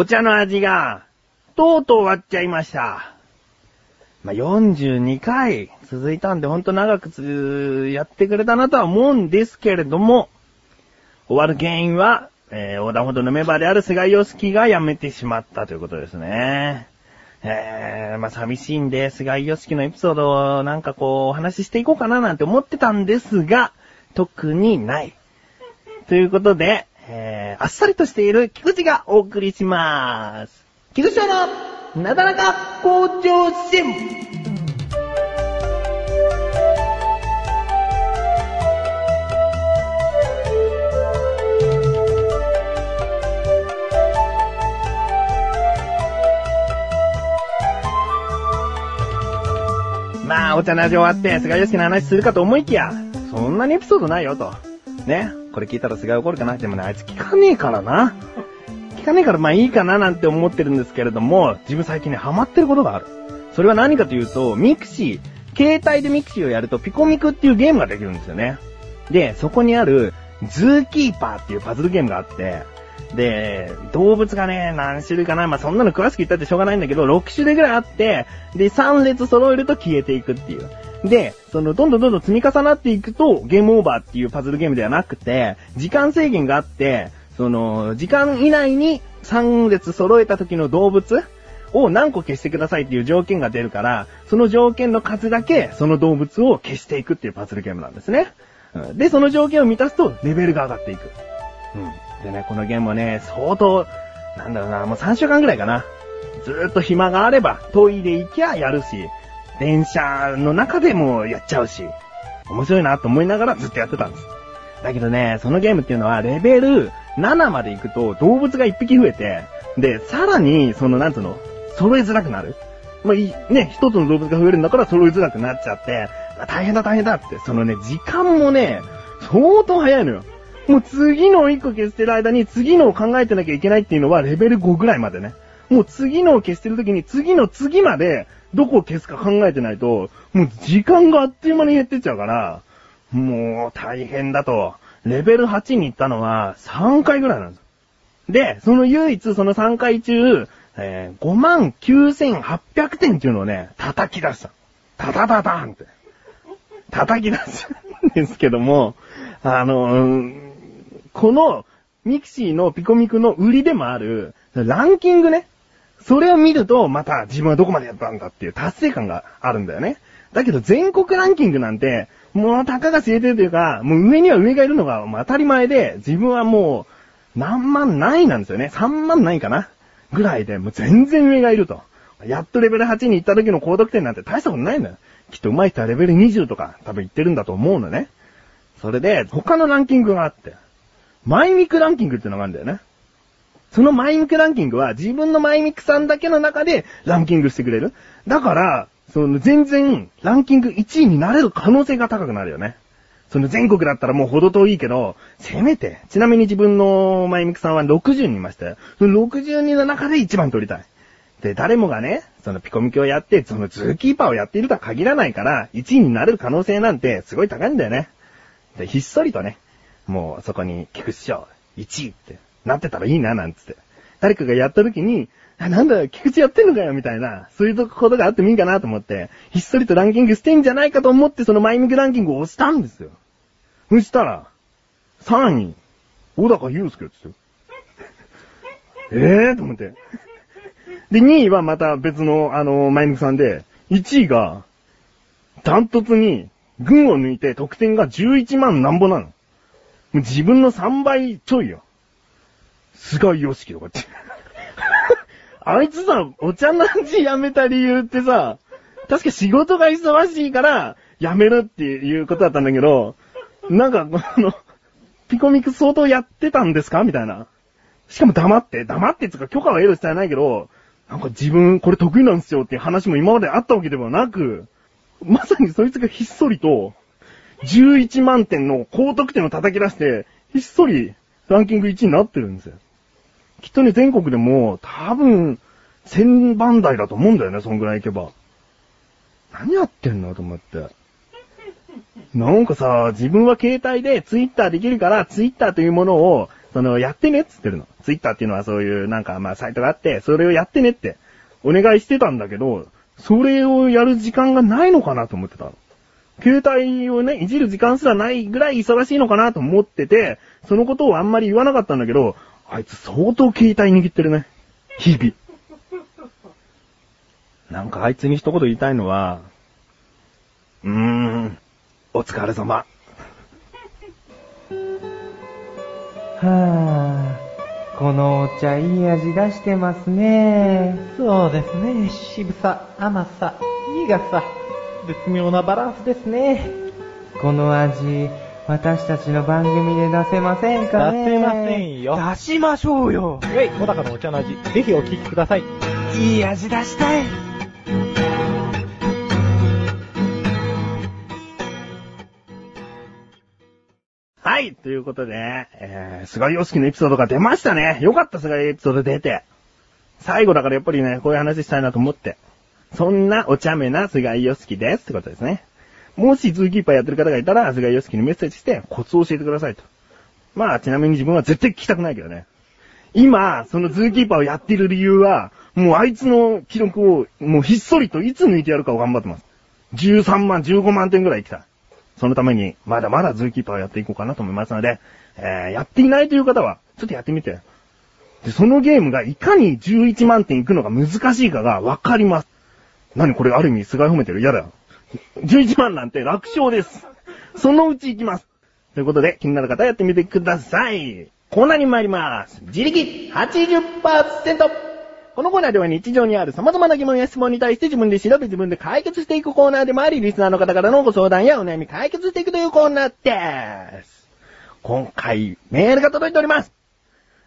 お茶の味が、とうとう終わっちゃいました。まあ、42回続いたんでほんと長くやってくれたなとは思うんですけれども、終わる原因は、えー、横断歩道のメンバーである菅義樹が辞めてしまったということですね。えー、まあ、寂しいんで、菅義樹のエピソードをなんかこう、お話ししていこうかななんて思ってたんですが、特にない。ということで、えー、あっさりとしている菊池がお送りしまーす。菊池のなだらか向上心まあ、お茶の味終わって、菅義樹の話するかと思いきや、そんなにエピソードないよと。ね。これ聞いたら菅怒るかなでもね、あいつ聞かねえからな。聞かねえからまあいいかななんて思ってるんですけれども、自分最近ね、ハマってることがある。それは何かというと、ミクシー、携帯でミクシーをやるとピコミクっていうゲームができるんですよね。で、そこにある、ズーキーパーっていうパズルゲームがあって、で、動物がね、何種類かなまあ、そんなの詳しく言ったってしょうがないんだけど、6種類ぐらいあって、で、3列揃えると消えていくっていう。で、その、どんどんどんどん積み重なっていくと、ゲームオーバーっていうパズルゲームではなくて、時間制限があって、その、時間以内に3列揃えた時の動物を何個消してくださいっていう条件が出るから、その条件の数だけ、その動物を消していくっていうパズルゲームなんですね。で、その条件を満たすと、レベルが上がっていく。うん。でね、このゲームはね、相当、なんだろうな、もう3週間ぐらいかな。ずーっと暇があれば、トイレ行きゃやるし、電車の中でもやっちゃうし、面白いなと思いながらずっとやってたんです。だけどね、そのゲームっていうのはレベル7まで行くと動物が1匹増えて、で、さらに、その、なんつうの、揃えづらくなる。まあ、い、ね、一つの動物が増えるんだから揃えづらくなっちゃって、あ大変だ大変だって、そのね、時間もね、相当早いのよ。もう次の1個消してる間に次のを考えてなきゃいけないっていうのはレベル5ぐらいまでね。もう次のを消してる時に次の次までどこを消すか考えてないと、もう時間があっという間に減ってっちゃうから、もう大変だと。レベル8に行ったのは3回ぐらいなんです。で、その唯一その3回中、えー、59,800点っていうのをね、叩き出した。タタタタンって。叩き出したんですけども、あのーこのミクシーのピコミクの売りでもある、ランキングね。それを見ると、また自分はどこまでやったんだっていう達成感があるんだよね。だけど全国ランキングなんて、もうたかが知れてるというか、もう上には上がいるのが当たり前で、自分はもう何万台なんですよね。3万台かなぐらいで、もう全然上がいると。やっとレベル8に行った時の高得点なんて大したことないんだよ。きっと上手い人はレベル20とか多分行ってるんだと思うのね。それで、他のランキングがあって、マイミクランキングっていうのがあるんだよね。そのマイミクランキングは自分のマイミクさんだけの中でランキングしてくれる。だから、その全然ランキング1位になれる可能性が高くなるよね。その全国だったらもうほど遠いけど、せめて、ちなみに自分のマイミクさんは60人いましたよ。その60人の中で1番取りたい。で、誰もがね、そのピコミキをやって、そのズーキーパーをやっているとは限らないから、1位になれる可能性なんてすごい高いんだよね。で、ひっそりとね、もうそこに菊池翔1位ってなってたらいいななんつって。誰かがやった時に、あ、なんだ、菊池やってんのかよみたいな、そういうことがあってもいいかなと思って、ひっそりとランキングしてんじゃないかと思ってそのマイミクランキングを押したんですよ。そしたら、3位、小高祐介ですよ。ええー、と思って。で、2位はまた別の、あの、マイミクさんで、1位が、ダントツに、群を抜いて得点が11万なんぼなの。もう自分の3倍ちょいよ。菅井良樹とかって。あいつさ、お茶の味やめた理由ってさ、確か仕事が忙しいから、やめるっていうことだったんだけど、なんか、あの、ピコミク相当やってたんですかみたいな。しかも黙って、黙ってつうか許可は得る必要はないけど、なんか自分これ得意なんですよっていう話も今まであったわけではなく、まさにそいつがひっそりと、11万点の高得点を叩き出して、ひっそりランキング1位になってるんですよ。きっとね、全国でも多分、1000番台だと思うんだよね、そんぐらい行けば。何やってんのと思って。なんかさ、自分は携帯でツイッターできるから、ツイッターというものを、その、やってねっつってるの。ツイッターっていうのはそういうなんかまあサイトがあって、それをやってねってお願いしてたんだけど、それをやる時間がないのかなと思ってたの。携帯をね、いじる時間すらないぐらい忙しいのかなと思ってて、そのことをあんまり言わなかったんだけど、あいつ相当携帯握ってるね。日々。なんかあいつに一言言いたいのは、うーん、お疲れ様。はあ、このお茶いい味出してますね。そうですね。渋さ、甘さ、苦さ、絶妙なバランスですね。この味、私たちの番組で出せませんかね？出せませんよ出しましょうよ。えい、小高のお茶の味、ぜひお聞きください。いい味出したい。はい、ということで、えー、菅井良樹のエピソードが出ましたね。よかった、菅井エピソード出て。最後だからやっぱりね、こういう話したいなと思って。そんなお茶目な菅井良樹ですってことですね。もしズーキーパーやってる方がいたら、菅井良樹にメッセージして、コツを教えてくださいと。まあ、ちなみに自分は絶対聞きたくないけどね。今、そのズーキーパーをやってる理由は、もうあいつの記録を、もうひっそりといつ抜いてやるかを頑張ってます。13万、15万点ぐらい来た。そのために、まだまだズーキーパーをやっていこうかなと思いますので、えー、やっていないという方は、ちょっとやってみて。で、そのゲームがいかに11万点いくのが難しいかがわかります。何これある意味、菅井褒めてる嫌だよ。11万なんて楽勝です。そのうち行きます。ということで、気になる方はやってみてください。コーナーに参ります。自力80%。このコーナーでは日常にある様々な疑問や質問に対して自分で調べ自分で解決していくコーナーでもあり、リスナーの方からのご相談やお悩み解決していくというコーナーです。今回、メールが届いております。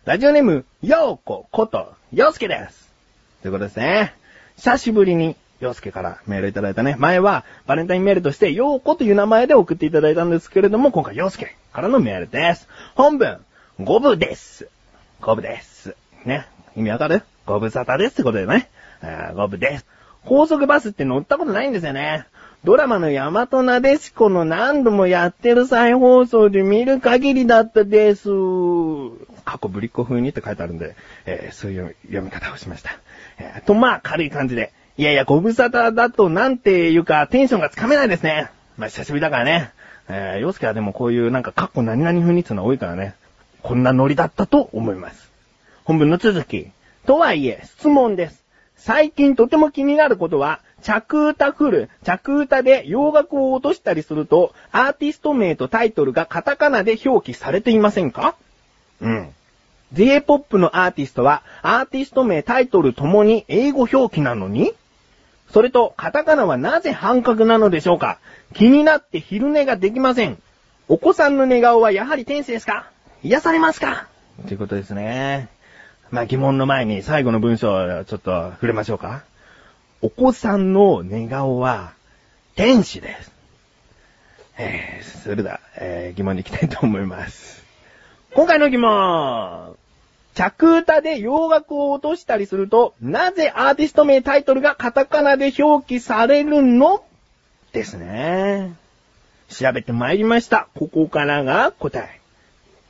ラジオネーム、ようここと、ようすけです。ということですね。久しぶりに、ようすけからメールいただいたね。前は、バレンタインメールとして、ようこという名前で送っていただいたんですけれども、今回、ようすけからのメールです。本文、5部です。5部です。ね。意味わかる ?5 部沙汰ですってことでね。5部です。高速バスって乗ったことないんですよね。ドラマの大和なでしこの何度もやってる再放送で見る限りだったです。過去ぶりっ子風にって書いてあるんで、えーそういう読み方をしました。えーと、まあ、軽い感じで。いやいや、ご無沙汰だとなんていうか、テンションがつかめないですね。まあ、久しぶりだからね。えー、洋介はでもこういうなんか過去何々風にっていうのは多いからね。こんなノリだったと思います。本文の続き。とはいえ、質問です。最近とても気になることは、着歌フル、着歌で洋楽を落としたりすると、アーティスト名とタイトルがカタカナで表記されていませんか？うん。J-POP のアーティストは、アーティスト名、タイトルともに英語表記なのに？それと、カタカナはなぜ半角なのでしょうか？気になって昼寝ができません。お子さんの寝顔はやはり天使ですか？癒されますか？ということですね。まあ疑問の前に最後の文章をちょっと触れましょうか。お子さんの寝顔は天使です。えー、それでは、えー疑問に行きたいと思います。今回の疑問。着歌で洋楽を落としたりすると、なぜアーティスト名タイトルがカタカナで表記されるの？ですね。調べてまいりました。ここからが答え。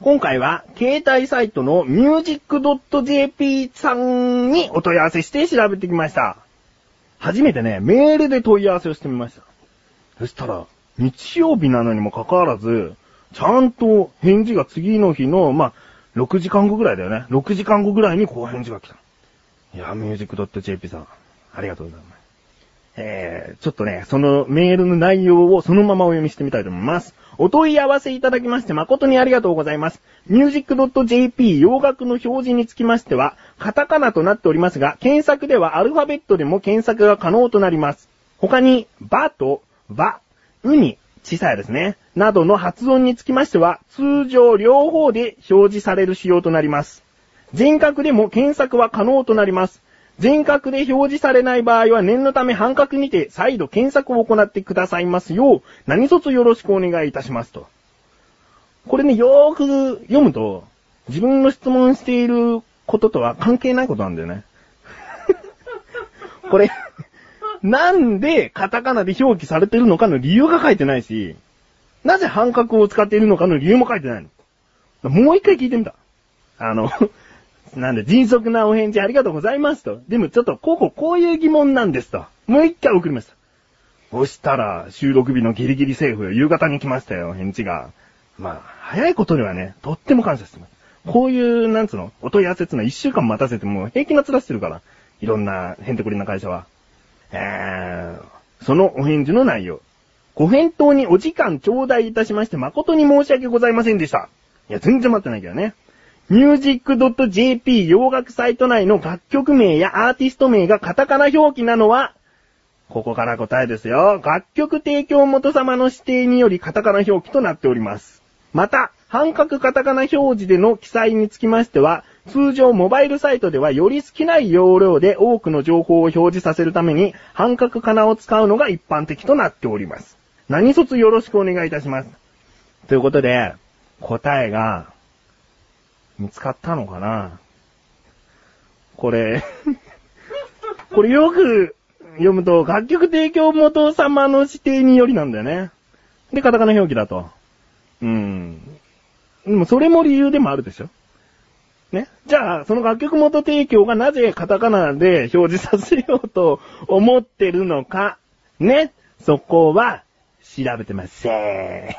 今回は、携帯サイトの music.jp さんにお問い合わせして調べてきました。初めてね、メールで問い合わせをしてみました。そしたら、日曜日なのにもかかわらず、ちゃんと返事が次の日の、まあ、6時間後ぐらいだよね。6時間後ぐらいにこう返事が来た。いや、music.jp さん、ありがとうございます。えー、ちょっとね、そのメールの内容をそのままお読みしてみたいと思います。お問い合わせいただきまして誠にありがとうございます。music.jp 洋楽の表示につきましては、カタカナとなっておりますが、検索ではアルファベットでも検索が可能となります。他に、バとバ、ウに、小さいですね。などの発音につきましては、通常両方で表示される仕様となります。全角でも検索は可能となります。全角で表示されない場合は念のため半角にて再度検索を行ってくださいますよう、何卒よろしくお願いいたしますと。これね、よーく読むと、自分の質問していることとは関係ないことなんだよね。これ、なんでカタカナで表記されてるのかの理由が書いてないし、なぜ半角を使っているのかの理由も書いてないの。もう一回聞いてみた。あの、なんで、迅速なお返事ありがとうございますと。でもちょっと、こうこうこういう疑問なんですと。もう一回送りました。そしたら、収録日のギリギリセーフ、夕方に来ましたよ、返事が。まあ、早いことにはね、とっても感謝してます。こういう、なんつうの、お問い合わせってのは一週間待たせても平気な面してるから。いろんな、へんてこりな会社は。えー、そのお返事の内容。ご返答にお時間頂戴いたしまして誠に申し訳ございませんでした。いや、全然待ってないけどね。music.jp 洋楽サイト内の楽曲名やアーティスト名がカタカナ表記なのは、ここから答えですよ。楽曲提供元様の指定によりカタカナ表記となっております。また、半角カタカナ表示での記載につきましては、通常モバイルサイトではより少ない容量で多くの情報を表示させるために、半角カナを使うのが一般的となっております。何卒よろしくお願いいたします。ということで、答えが、見つかったのかな？これ、これよく読むと、楽曲提供元様の指定によりなんだよね。で、カタカナ表記だと。うん。でもそれも理由でもあるでしょね？じゃあ、その楽曲元提供がなぜカタカナで表示させようと思ってるのか、ね？そこは、調べてません。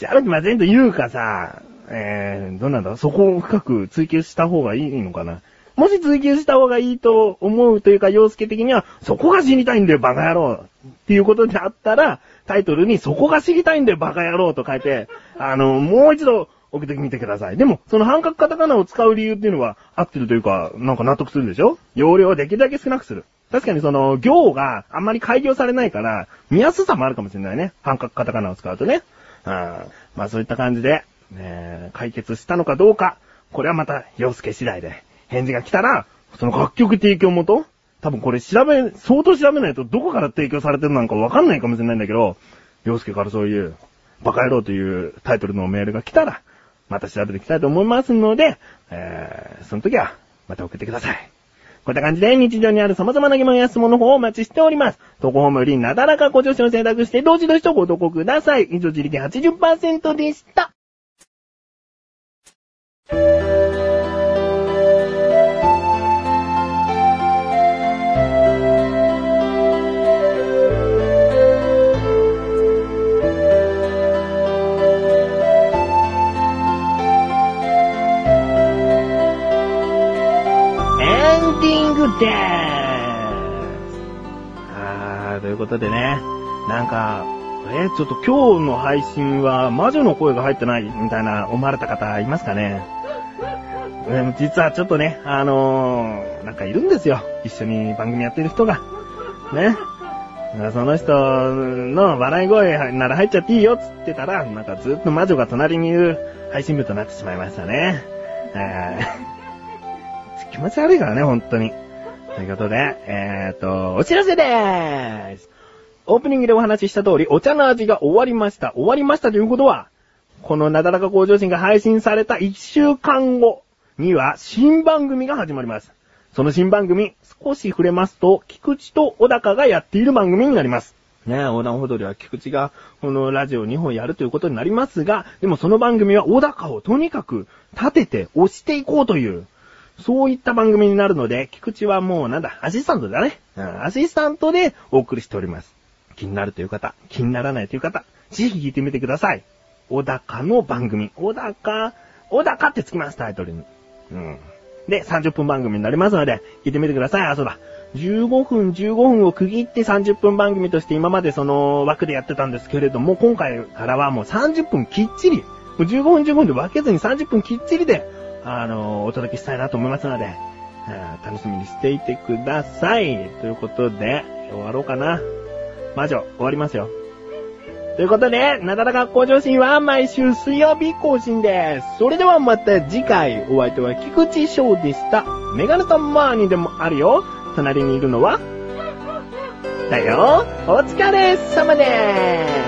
調べてませんというかさ、えー、どうなんだ？そこを深く追求した方がいいのかな？もし追求した方がいいと思うというか、洋介的には、そこが知りたいんだよ、バカ野郎っていうことであったら、タイトルに、そこが知りたいんだよ、バカ野郎と書いて、あの、もう一度、送ってみてください。でも、その半角カタカナを使う理由っていうのは合ってるというか、なんか納得するでしょ？容量をできるだけ少なくする。確かにその、行があんまり改良されないから、見やすさもあるかもしれないね。半角カタカナを使うとね。うん。まあそういった感じで、ね、解決したのかどうか、これはまた、洋介次第で、返事が来たら、その楽曲提供元多分これ調べ、相当調べないとどこから提供されてるのかわかんないかもしれないんだけど、洋介からそういう、バカ野郎というタイトルのメールが来たら、また調べていきたいと思いますので、えー、その時は、また送ってください。こんな感じで日常にある様々な疑問や質問の方をお待ちしております。投稿ホームよりなだらかご助手を選択して、どしどしとご投稿ください。以上、自力80%でした。ですあー、ということでね、なんか、えちょっと今日の配信は魔女の声が入ってないみたいな思われた方いますかね？実はちょっとね、あのー、なんかいるんですよ。一緒に番組やってる人が。ね。その人の笑い声なら入っちゃっていいよっつってたら、なんかずっと魔女が隣にいる配信部となってしまいましたね。気持ち悪いからね、本当に。ということで、えーと、お知らせでーす。オープニングでお話しした通り、お茶の味が終わりました。終わりましたということは、このなだらか向上心が配信された1週間後には新番組が始まります。その新番組、少し触れますと、菊池と小高がやっている番組になります。ねえ、横断歩道では菊池がこのラジオ2本やるということになりますが、でもその番組は小高をとにかく立てて押していこうという、そういった番組になるので、菊池はもうなんだ、アシスタントだね。うん、アシスタントでお送りしております。気になるという方、気にならないという方、ぜひ聞いてみてください。小高の番組。小高、小高ってつきます、タイトルに。うん。で、30分番組になりますので、聞いてみてください。あ、そうだ。15分、15分を区切って30分番組として今までその枠でやってたんですけれども、今回からはもう30分きっちり、もう15分15分で分けずに30分きっちりで、あのお届けしたいなと思いますので、楽しみにしていてください。ということで、終わろうかな。魔女、終わりますよ。ということで、なだらか向上心は毎週水曜日更新です。それではまた次回、お相手は菊池翔でした。メガネたまーにでもあるよ。隣にいるのはだよ。お疲れ様です。